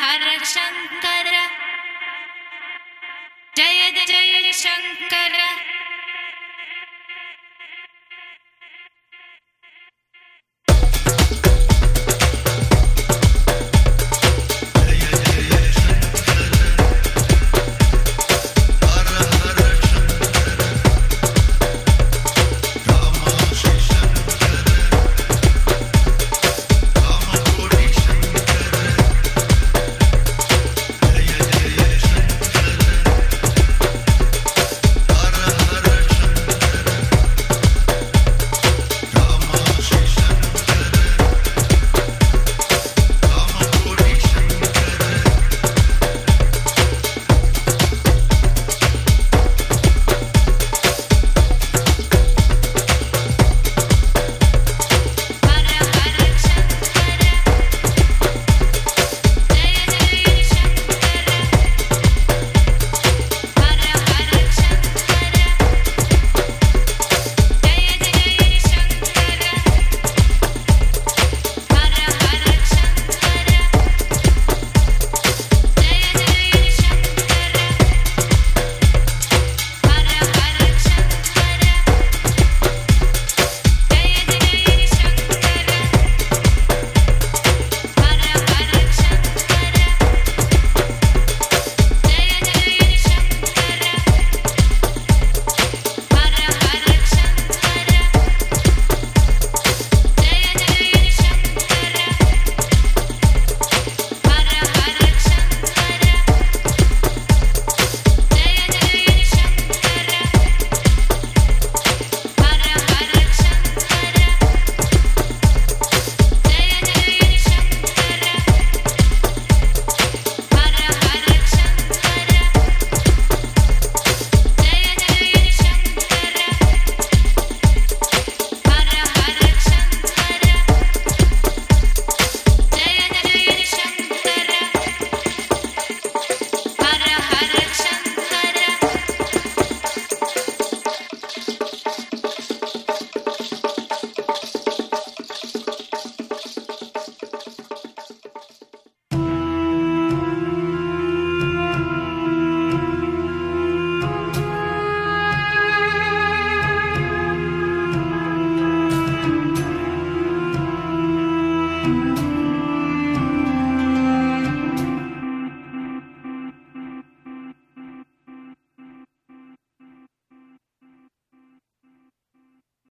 हर शङ्कर जय जय शङ्कर